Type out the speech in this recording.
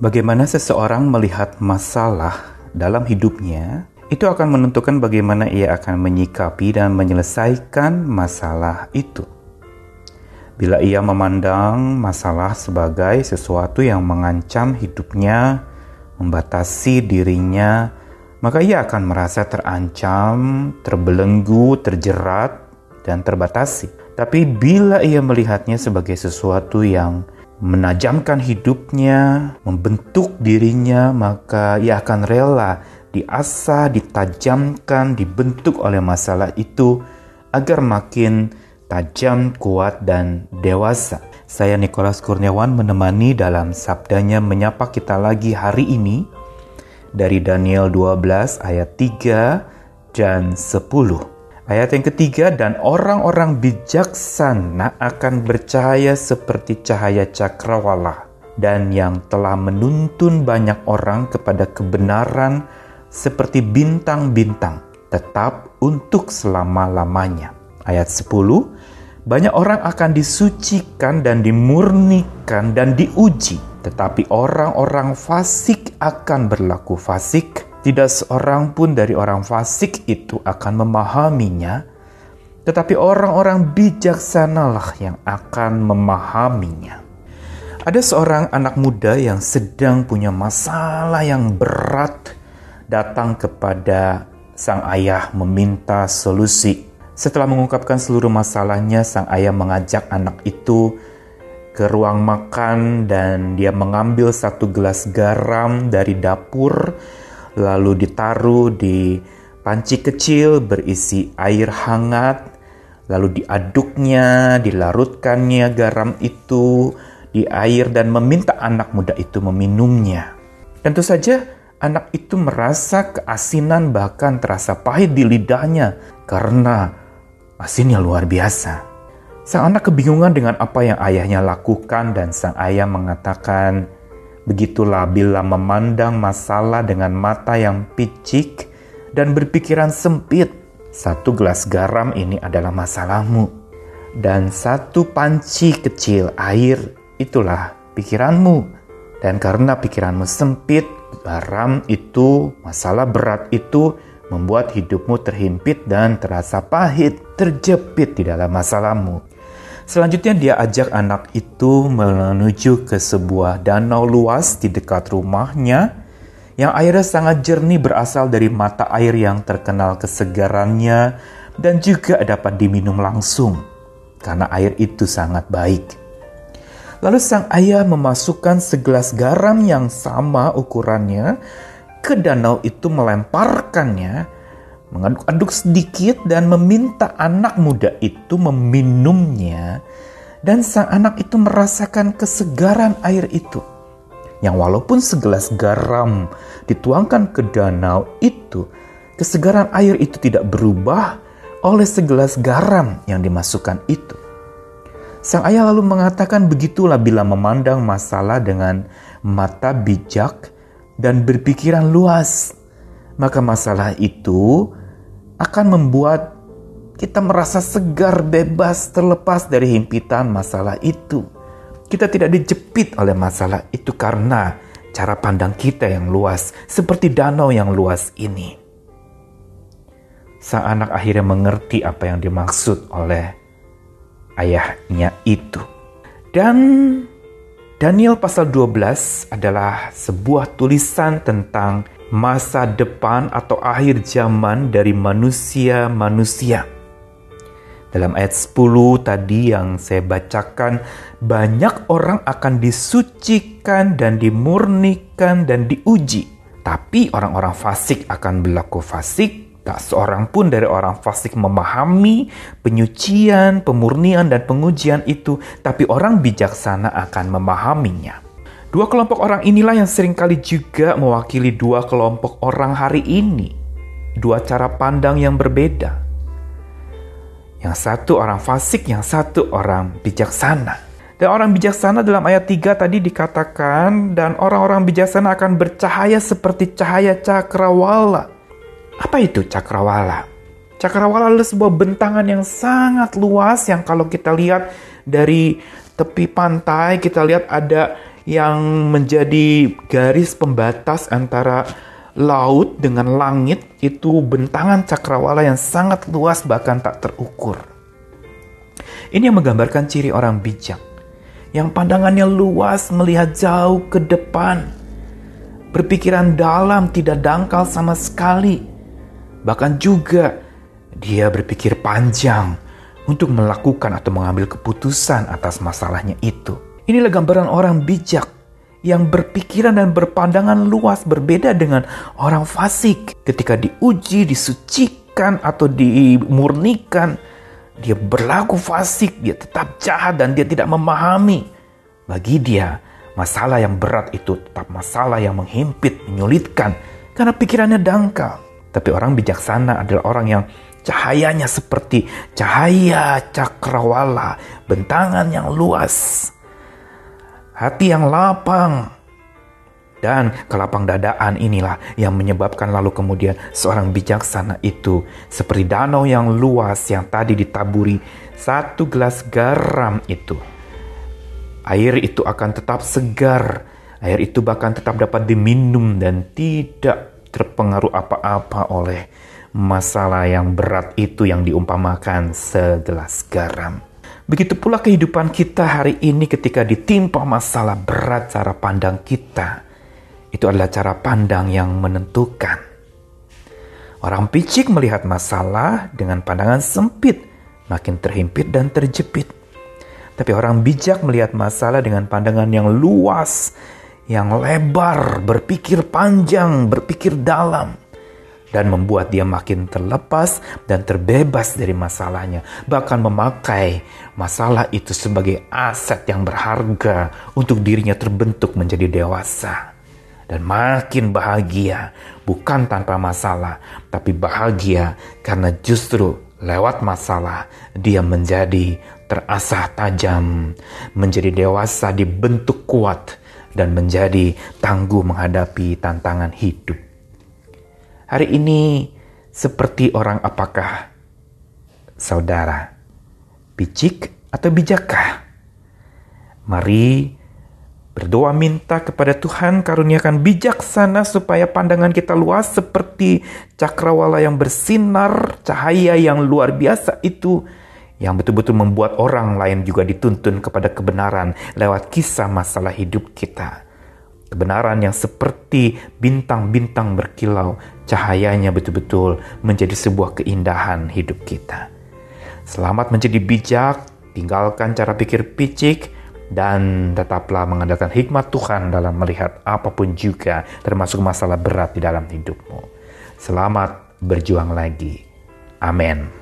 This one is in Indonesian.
Bagaimana seseorang melihat masalah dalam hidupnya itu akan menentukan bagaimana ia akan menyikapi dan menyelesaikan masalah itu. Bila ia memandang masalah sebagai sesuatu yang mengancam hidupnya, membatasi dirinya, maka ia akan merasa terancam, terbelenggu, terjerat, dan terbatasi. Tapi bila ia melihatnya sebagai sesuatu yang menajamkan hidupnya, membentuk dirinya, maka ia akan rela diasah, ditajamkan, dibentuk oleh masalah itu agar makin tajam, kuat, dan dewasa. Saya Nikolas Kurniawan menemani dalam sabdanya menyapa kita lagi hari ini dari Daniel 12 ayat 3 dan 10. Ayat yang ketiga, dan orang-orang bijaksana akan bercahaya seperti cahaya cakrawala dan yang telah menuntun banyak orang kepada kebenaran seperti bintang-bintang tetap untuk selama-lamanya. Ayat 10, banyak orang akan disucikan dan dimurnikan dan diuji, tetapi orang-orang fasik akan berlaku fasik. Tidak seorang pun dari orang fasik itu akan memahaminya, tetapi orang-orang bijaksanalah yang akan memahaminya. Ada seorang anak muda yang sedang punya masalah yang berat datang kepada sang ayah meminta solusi setelah mengungkapkan seluruh masalahnya, sang ayah mengajak anak itu ke ruang makan dan dia mengambil satu gelas garam dari dapur lalu ditaruh di panci kecil berisi air hangat lalu diaduknya, dilarutkannya garam itu di air dan meminta anak muda itu meminumnya. Tentu saja anak itu merasa keasinan bahkan terasa pahit di lidahnya karena Asinnya luar biasa. Sang anak kebingungan dengan apa yang ayahnya lakukan dan sang ayah mengatakan, Begitulah bila memandang masalah dengan mata yang picik dan berpikiran sempit. Satu gelas garam ini adalah masalahmu. Dan satu panci kecil air itulah pikiranmu. Dan karena pikiranmu sempit, garam itu, masalah berat itu membuat hidupmu terhimpit dan terasa pahit, terjepit di dalam masalahmu. Selanjutnya dia ajak anak itu menuju ke sebuah danau luas di dekat rumahnya yang airnya sangat jernih berasal dari mata air yang terkenal kesegarannya dan juga dapat diminum langsung karena air itu sangat baik. Lalu sang ayah memasukkan segelas garam yang sama ukurannya ke danau itu melemparkannya, mengaduk-aduk sedikit dan meminta anak muda itu meminumnya dan sang anak itu merasakan kesegaran air itu. Yang walaupun segelas garam dituangkan ke danau itu, kesegaran air itu tidak berubah oleh segelas garam yang dimasukkan itu. Sang ayah lalu mengatakan begitulah bila memandang masalah dengan mata bijak, dan berpikiran luas, maka masalah itu akan membuat kita merasa segar, bebas, terlepas dari himpitan masalah itu. Kita tidak dijepit oleh masalah itu karena cara pandang kita yang luas, seperti danau yang luas ini. Sang anak akhirnya mengerti apa yang dimaksud oleh ayahnya itu. Dan Daniel pasal 12 adalah sebuah tulisan tentang masa depan atau akhir zaman dari manusia-manusia. Dalam ayat 10 tadi yang saya bacakan, banyak orang akan disucikan dan dimurnikan dan diuji. Tapi orang-orang fasik akan berlaku fasik, Tak seorang pun dari orang fasik memahami penyucian, pemurnian, dan pengujian itu, tapi orang bijaksana akan memahaminya. Dua kelompok orang inilah yang sering kali juga mewakili dua kelompok orang hari ini. Dua cara pandang yang berbeda. Yang satu orang fasik, yang satu orang bijaksana. Dan orang bijaksana dalam ayat 3 tadi dikatakan, dan orang-orang bijaksana akan bercahaya seperti cahaya cakrawala apa itu cakrawala? Cakrawala adalah sebuah bentangan yang sangat luas yang kalau kita lihat dari tepi pantai, kita lihat ada yang menjadi garis pembatas antara laut dengan langit itu bentangan cakrawala yang sangat luas bahkan tak terukur. Ini yang menggambarkan ciri orang bijak yang pandangannya luas melihat jauh ke depan. Berpikiran dalam tidak dangkal sama sekali. Bahkan juga dia berpikir panjang untuk melakukan atau mengambil keputusan atas masalahnya itu. Inilah gambaran orang bijak yang berpikiran dan berpandangan luas berbeda dengan orang fasik. Ketika diuji, disucikan atau dimurnikan, dia berlaku fasik, dia tetap jahat dan dia tidak memahami. Bagi dia, masalah yang berat itu tetap masalah yang menghimpit, menyulitkan karena pikirannya dangkal. Tapi orang bijaksana adalah orang yang Cahayanya seperti cahaya cakrawala, bentangan yang luas, hati yang lapang, dan kelapang dadaan inilah yang menyebabkan lalu kemudian seorang bijaksana itu seperti danau yang luas yang tadi ditaburi satu gelas garam itu. Air itu akan tetap segar, air itu bahkan tetap dapat diminum dan tidak terpengaruh apa-apa oleh masalah yang berat itu yang diumpamakan segelas garam. Begitu pula kehidupan kita hari ini ketika ditimpa masalah berat cara pandang kita. Itu adalah cara pandang yang menentukan. Orang picik melihat masalah dengan pandangan sempit, makin terhimpit dan terjepit. Tapi orang bijak melihat masalah dengan pandangan yang luas, yang lebar, berpikir panjang, berpikir dalam dan membuat dia makin terlepas dan terbebas dari masalahnya, bahkan memakai masalah itu sebagai aset yang berharga untuk dirinya terbentuk menjadi dewasa. Dan makin bahagia, bukan tanpa masalah, tapi bahagia karena justru lewat masalah dia menjadi terasah tajam, menjadi dewasa dibentuk kuat, dan menjadi tangguh menghadapi tantangan hidup. Hari ini seperti orang apakah? Saudara, bicik atau bijakkah? Mari berdoa minta kepada Tuhan karuniakan bijaksana supaya pandangan kita luas seperti cakrawala yang bersinar, cahaya yang luar biasa itu yang betul-betul membuat orang lain juga dituntun kepada kebenaran lewat kisah masalah hidup kita. Kebenaran yang seperti bintang-bintang berkilau, cahayanya betul-betul menjadi sebuah keindahan hidup kita. Selamat menjadi bijak, tinggalkan cara pikir picik, dan tetaplah mengandalkan hikmat Tuhan dalam melihat apa pun juga, termasuk masalah berat di dalam hidupmu. Selamat berjuang lagi. Amin.